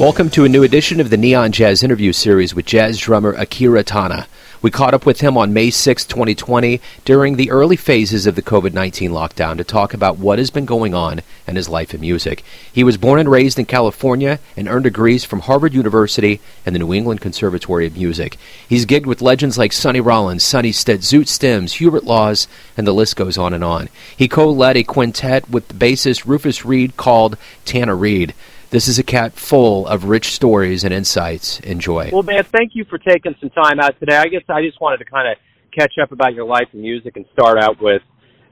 Welcome to a new edition of the Neon Jazz interview series with jazz drummer Akira Tana. We caught up with him on May 6, 2020, during the early phases of the COVID 19 lockdown to talk about what has been going on in his life in music. He was born and raised in California and earned degrees from Harvard University and the New England Conservatory of Music. He's gigged with legends like Sonny Rollins, Sonny Stitt, Zoot Sims, Hubert Laws, and the list goes on and on. He co led a quintet with the bassist Rufus Reid called Tana Reid. This is a cat full of rich stories and insights. Enjoy. Well, man, thank you for taking some time out today. I guess I just wanted to kind of catch up about your life and music and start out with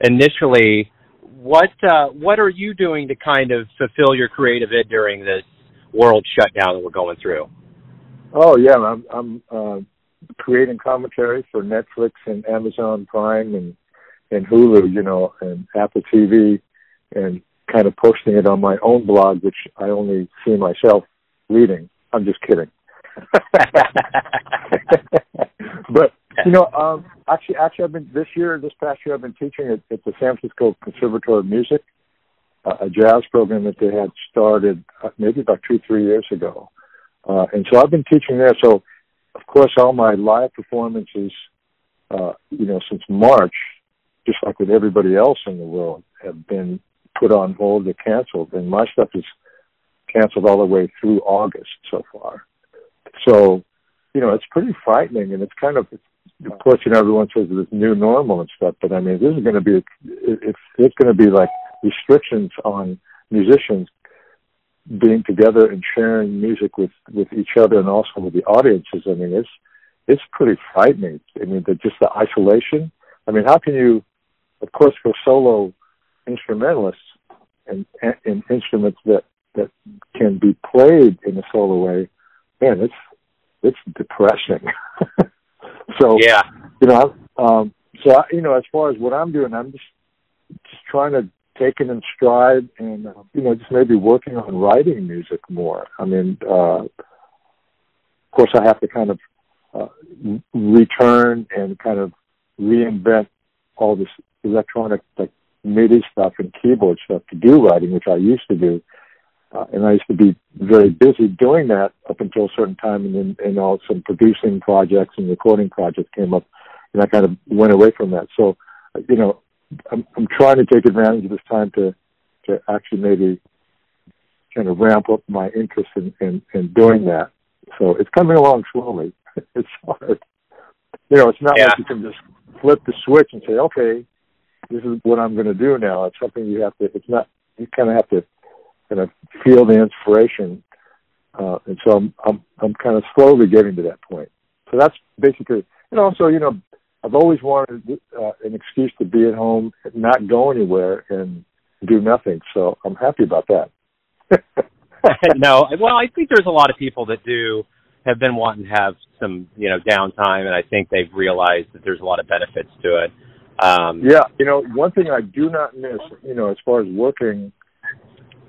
initially what uh, what are you doing to kind of fulfill your creative id during this world shutdown that we're going through? Oh yeah, I'm, I'm uh, creating commentary for Netflix and Amazon Prime and and Hulu, you know, and Apple TV, and kind of posting it on my own blog, which I only see myself reading. I'm just kidding. but you know, um, actually, actually, I've been this year, this past year, I've been teaching at, at the San Francisco Conservatory of Music, uh, a jazz program that they had started uh, maybe about two, three years ago, uh, and so I've been teaching there. So, of course, all my live performances, uh, you know, since March, just like with everybody else in the world, have been put on hold or canceled, and my stuff is canceled all the way through August so far. So, you know, it's pretty frightening, and it's kind of, of course, you know, everyone says this new normal and stuff, but I mean, this is going to be, it's it's going to be like restrictions on musicians being together and sharing music with with each other and also with the audiences. I mean, it's it's pretty frightening. I mean, the, just the isolation. I mean, how can you, of course, for solo instrumentalists and, and instruments that that can be played in a solo way, man, it's it's depressing. so yeah, you know, um, so I, you know, as far as what I'm doing, I'm just just trying to take it in stride and uh, you know just maybe working on writing music more. I mean, uh, of course, I have to kind of uh, return and kind of reinvent all this electronic like MIDI stuff and keyboard stuff to do writing, which I used to do. Uh, and I used to be very busy doing that up until a certain time, and then and all some producing projects and recording projects came up, and I kind of went away from that. So, you know, I'm I'm trying to take advantage of this time to to actually maybe kind of ramp up my interest in in, in doing that. So it's coming along slowly. it's hard. You know, it's not yeah. like you can just flip the switch and say, okay, this is what I'm going to do now. It's something you have to. It's not. You kind of have to kind of feel the inspiration, uh, and so I'm I'm I'm kind of slowly getting to that point. So that's basically. And also, you know, I've always wanted uh, an excuse to be at home, not go anywhere, and do nothing. So I'm happy about that. no, well, I think there's a lot of people that do have been wanting to have some, you know, downtime, and I think they've realized that there's a lot of benefits to it. Um, yeah, you know, one thing I do not miss, you know, as far as working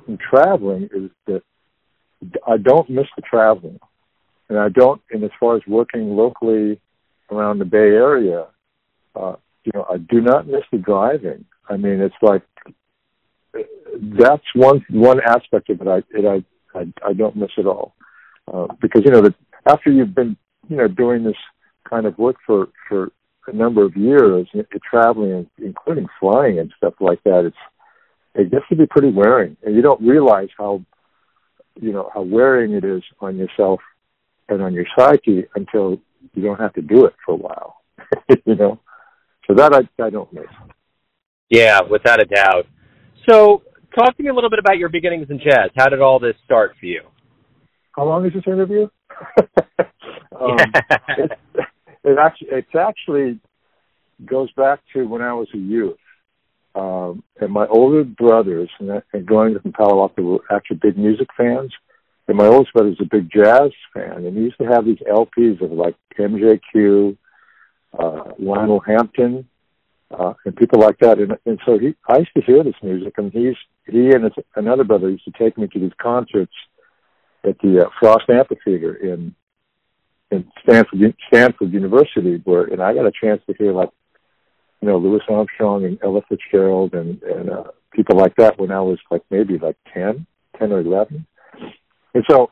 and traveling, is that I don't miss the traveling, and I don't. And as far as working locally around the Bay Area, uh, you know, I do not miss the driving. I mean, it's like that's one one aspect of it. I it I I, I don't miss at all uh, because you know that after you've been you know doing this kind of work for for a number of years, traveling, including flying and stuff like that, it's it gets to be pretty wearing, and you don't realize how you know how wearing it is on yourself and on your psyche until you don't have to do it for a while. you know, so that I I don't miss. Yeah, without a doubt. So, talk to me a little bit about your beginnings in jazz. How did all this start for you? How long is this interview? um, it, it actually it's actually goes back to when I was a youth. Um, and my older brothers, and, and growing in Palo Alto, were actually big music fans. And my oldest brother was a big jazz fan, and he used to have these LPs of like MJQ, uh, Lionel Hampton, uh, and people like that. And, and so he, I used to hear this music, and he's he and his, another brother used to take me to these concerts at the uh, Frost Amphitheater in in Stanford Stanford University, where and I got a chance to hear like you know Louis Armstrong and Ella Fitzgerald and and uh, people like that when I was like maybe like ten, ten or eleven, and so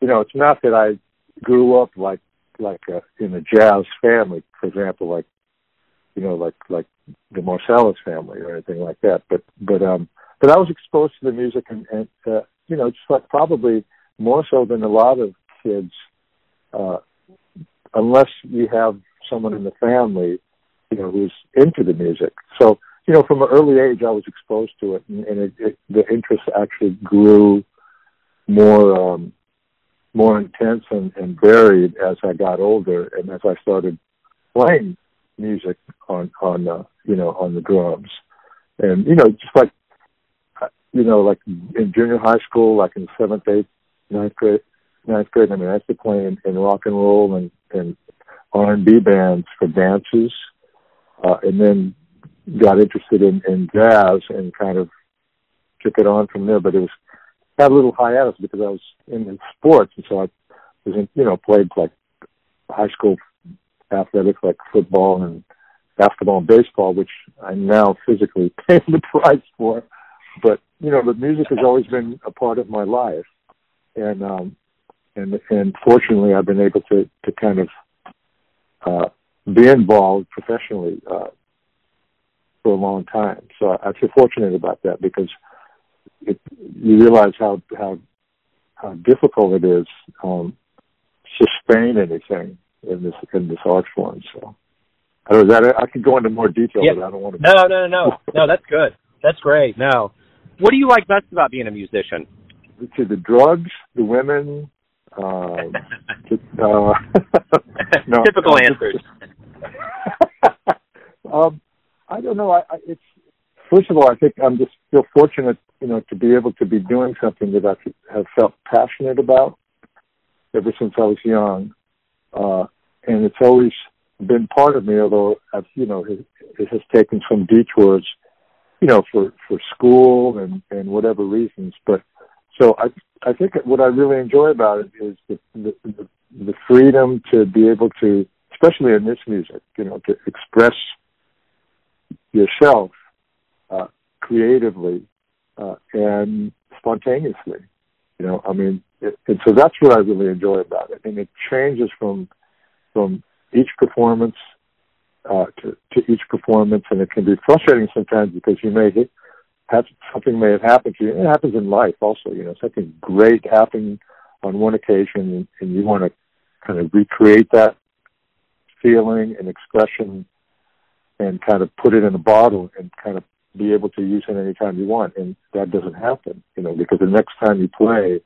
you know, it's not that I grew up like like a, in a jazz family, for example, like you know, like like the Marsalis family or anything like that. But but um, but I was exposed to the music and, and uh, you know, just like probably more so than a lot of kids, uh, unless you have someone in the family, you know, who's into the music. So you know, from an early age, I was exposed to it, and, and it, it, the interest actually grew more um, more intense and, and varied as I got older, and as I started playing music on on uh, you know on the drums, and you know just like uh, you know like in junior high school, like in seventh, eighth, ninth grade, ninth grade. I mean, I used to play in, in rock and roll and and R and B bands for dances, uh, and then got interested in, in jazz and kind of took it on from there. But it was had a little hiatus because I was in sports, and so I was in, you know played like high school athletics like football and basketball and baseball, which I'm now physically paying the price for. But you know, the music has always been a part of my life, and um, and and fortunately, I've been able to to kind of uh, be involved professionally uh, for a long time. So I feel fortunate about that because it, you realize how how how difficult it is um, sustain anything in this in this art form. So I don't know that I could go into more detail, yeah. but I don't want to. No, no, no, no. That's good. That's great. No, what do you like best about being a musician? To the drugs, the women. Um, uh, no, Typical answers. um, I don't know. I, I, it's first of all, I think I'm just feel fortunate, you know, to be able to be doing something that I have felt passionate about ever since I was young uh, and it's always been part of me. Although I've, you know, it, it has taken some detours, you know, for for school and and whatever reasons. But so I I think what I really enjoy about it is the the, the, freedom to be able to, especially in this music, you know, to express yourself uh, creatively uh, and spontaneously. You know, I mean, it, and so that's what I really enjoy about it. And it changes from from each performance uh, to, to each performance, and it can be frustrating sometimes because you may hit, something may have happened to you. It happens in life also. You know, something great happened on one occasion, and, you want to kind of recreate that feeling and expression, and kind of put it in a bottle and kind of be able to use it anytime you want. And that doesn't happen, you know, because the next time you play,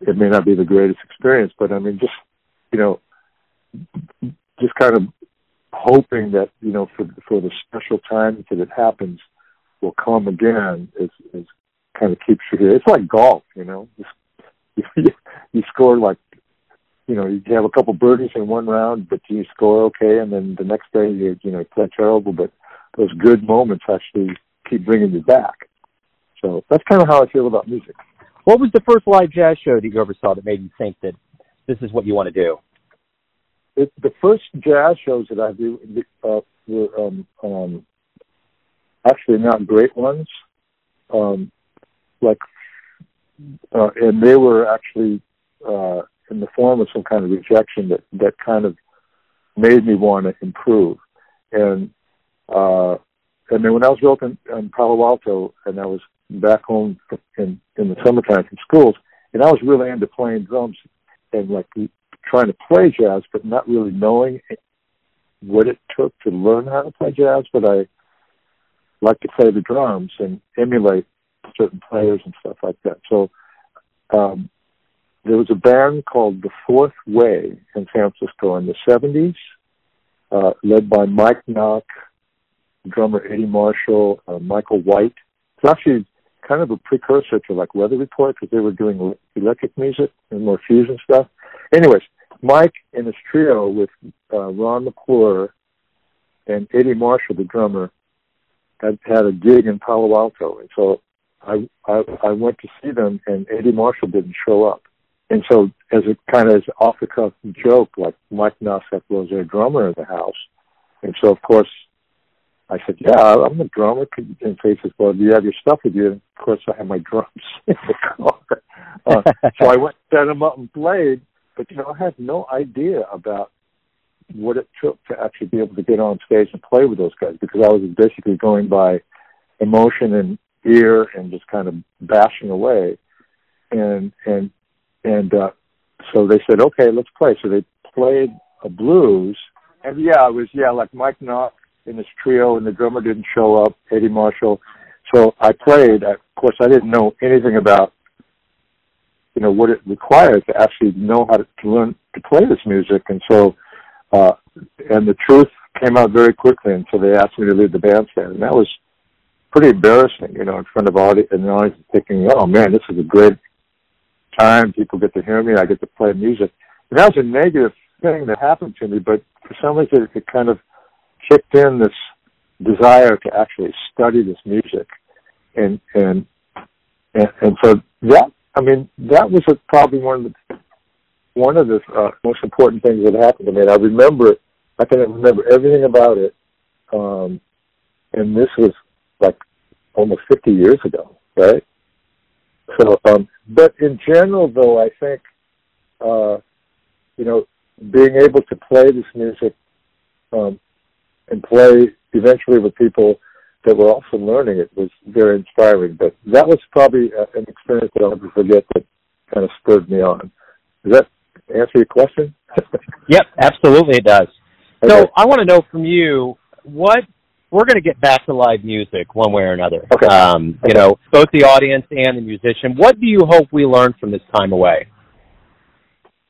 it may not be the greatest experience, but I mean, just you know, just kind of hoping that you know for for the special times that it happens will come again is is kind of keeps you here. It's like golf, you know. You, you score like you know you have a couple birdies in one round, but you score okay, and then the next day you you know play terrible, but those good moments actually keep bringing you back. So that's kind of how I feel about music. What was the first live jazz show that you ever saw that made you think that this is what you want to do? It, the first jazz shows that I do uh, were um, um, actually not great ones, um, like, uh, and they were actually uh, in the form of some kind of rejection that that kind of made me want to improve. And uh, and then when I was built in, in Palo Alto, and I was back home in in the summertime from schools, and I was really into playing drums and like trying to play jazz, but not really knowing what it took to learn how to play jazz. But I like to play the drums and emulate certain players and stuff like that. So um, there was a band called The Fourth Way in San Francisco in the '70s, uh, led by Mike Nock, drummer Eddie Marshall, uh, Michael White. It's actually kind of a precursor to like Weather Report because they were doing electric music and more fusion stuff. Anyways, Mike and his trio with uh, Ron McClure and Eddie Marshall, the drummer, had had a gig in Palo Alto, and so I I, I went to see them, and Eddie Marshall didn't show up. And so, as a kind of as off the cuff joke, like Mike Nock's was their drummer in the house, and so of course I said, yeah, I'm the drummer. And he says, well, do you have your stuff with you? And of course, I have my drums in the car. Uh, so I went, set them up and played. But, you know, I had no idea about what it took to actually be able to get on stage and play with those guys because I was basically going by emotion and ear and just kind of bashing away. And, and, and, uh, so they said, okay, let's play. So they played a blues. And yeah, it was, yeah, like Mike Nock in his trio and the drummer didn't show up, Eddie Marshall. So I played. Of course, I didn't know anything about, you know, what it required to actually know how to, to learn to play this music. And so, uh, and the truth came out very quickly. So they asked me to lead the bandstand. And that was pretty embarrassing, you know, in front of and the audience thinking, oh man, this is a great time. People get to hear me. I get to play music. And that was a negative thing that happened to me, but for some reason it kind of kicked in this desire to actually study this music, and and and, and so that I mean that was a, probably one of the one of the uh, most important things that happened to me. And I remember. I can remember everything about it. Um, and this was like almost 50 years ago, right? So, um, but in general, though, I think, uh, you know, being able to play this music um, and play eventually with people that were also learning it was very inspiring. But that was probably uh, an experience that I'll never forget that kind of spurred me on. That answer your question? yep, absolutely it does. Okay. So I want to know from you what we're going to get back to live music one way or another. Okay. Um, you know, both the audience and the musician. What do you hope we learn from this time away?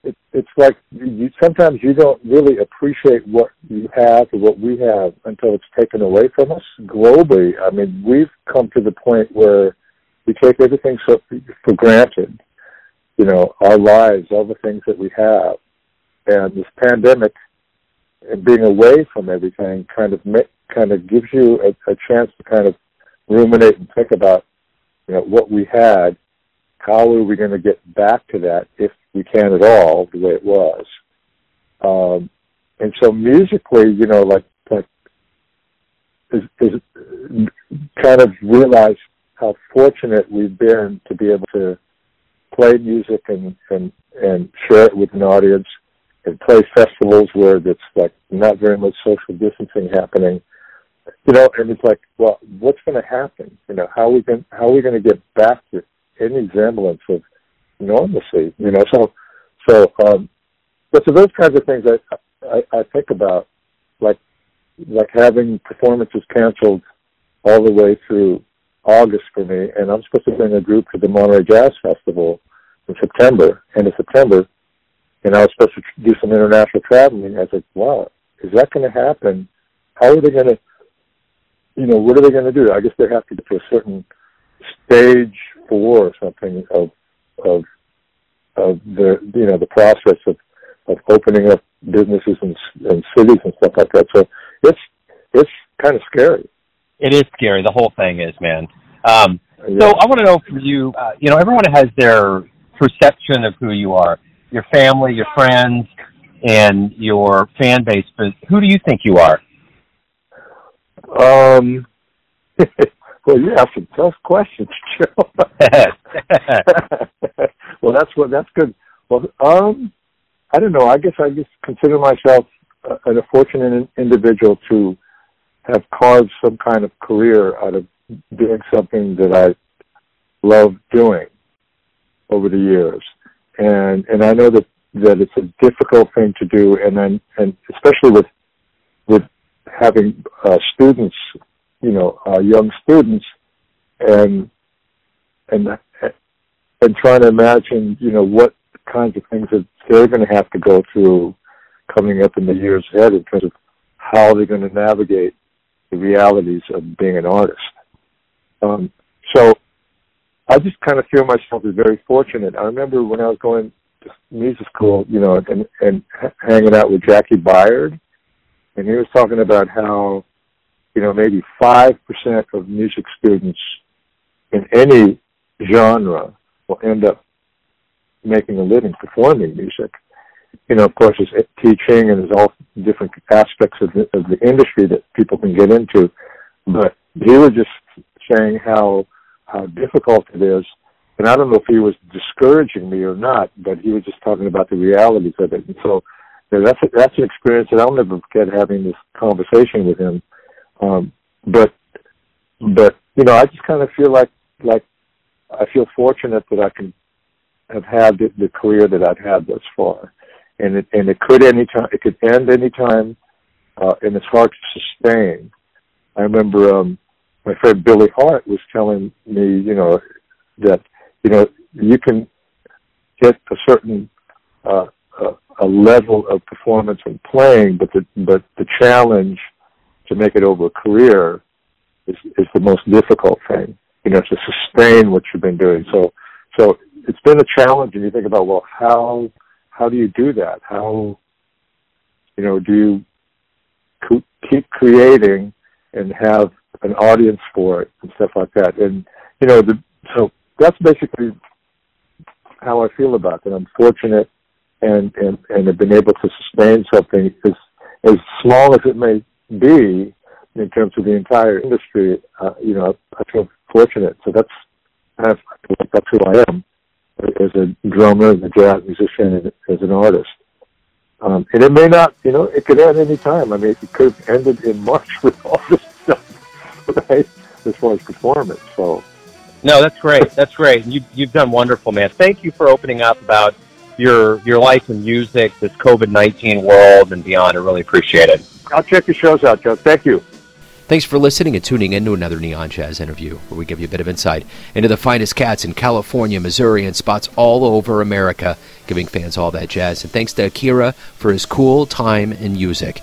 it, it's like you sometimes you don't really appreciate what you have or what we have until it's taken away from us globally. I mean, we've come to the point where we take everything so for granted. You know, our lives, all the things that we have, and this pandemic and being away from everything kind of make, kind of gives you a, a chance to kind of ruminate and think about you know what we had how are we going to get back to that if we can at all, the way it was? Um, and so musically, you know, like, like is, is kind of realize how fortunate we've been to be able to play music and, and, and share it with an audience and play festivals where there's like not very much social distancing happening. You know, and it's like, well, what's going to happen? You know, how are we going how are we going to get back to any semblance of normalcy, you know. So, so, um, but so those kinds of things I, I, I think about, like, like having performances canceled all the way through August for me, and I'm supposed to bring a group to the Monterey Jazz Festival in September, end of September, and I was supposed to do some international traveling. I was like, wow, is that going to happen? How are they going to, you know, what are they going to do? I guess they have to get to a certain stage four or something of of of the you know the process of of opening up businesses and, and cities and stuff like that. So it's it's kind of scary. It is scary. The whole thing is, man. Um, yeah. So I want to know from you. Uh, you know, everyone has their perception of who you are, your family, your friends, and your fan base. But who do you think you are? Um, Well, you ask some tough questions, Joe. well, that's what that's good. Well, um, I don't know. I guess I just consider myself a, a fortunate individual to have carved some kind of career out of doing something that I love doing over the years, and and I know that that it's a difficult thing to do, and then and especially with with having uh, students you know uh, young students and and and trying to imagine you know what kinds of things that they're going to have to go through coming up in the years ahead in terms of how they're going to navigate the realities of being an artist. Um, so I just kind of feel myself as very fortunate. I remember when I was going to music school, you know, and, and hanging out with Jaki Byard, and he was talking about how you know, maybe 5% of music students in any genre will end up making a living performing music. you know, of course, is teaching and there's all different aspects of the, of the industry that people can get into. But he was just saying how how difficult it is, and I don't know if he was discouraging me or not, but he was just talking about the realities of it. And so you that's a, that's an experience that I'll never forget having this conversation with him. Um, but but you know, I just kind of feel like like I feel fortunate that I can have had the, the career that I've had thus far, and it and it could any time it could end any time, uh, and it's hard to sustain. I remember um, my friend Billy Hart was telling me, you know, that you know you can get a certain uh, a, a level of performance in playing, but the but the challenge to make it over a career is is the most difficult thing. You know, to sustain what you've been doing. So so it's been a challenge, and you think about well, how how do you do that? How you know do you keep creating and have an audience for it and stuff like that? And you know, the, so that's basically how I feel about it. I'm fortunate and and and have been able to sustain something as as small as it may be in terms of the entire industry. Uh, you know, I feel fortunate. So that's that's that's who I am as a drummer, as a jazz musician, and as an artist. Um, and it may not, you know, it could end any time. I mean, it could have ended in March with all this right? As far as performance. So. No, that's great. That's great. You, you've done wonderful, man. Thank you for opening up about your your life in music, this COVID nineteen world, and beyond. I really appreciate it. I'll check your shows out, Joe. Thank you. Thanks for listening and tuning in to another Neon Jazz interview, where we give you a bit of insight into the finest cats in California, Missouri, and spots all over America, giving fans all that jazz. And thanks to Akira for his cool time in music.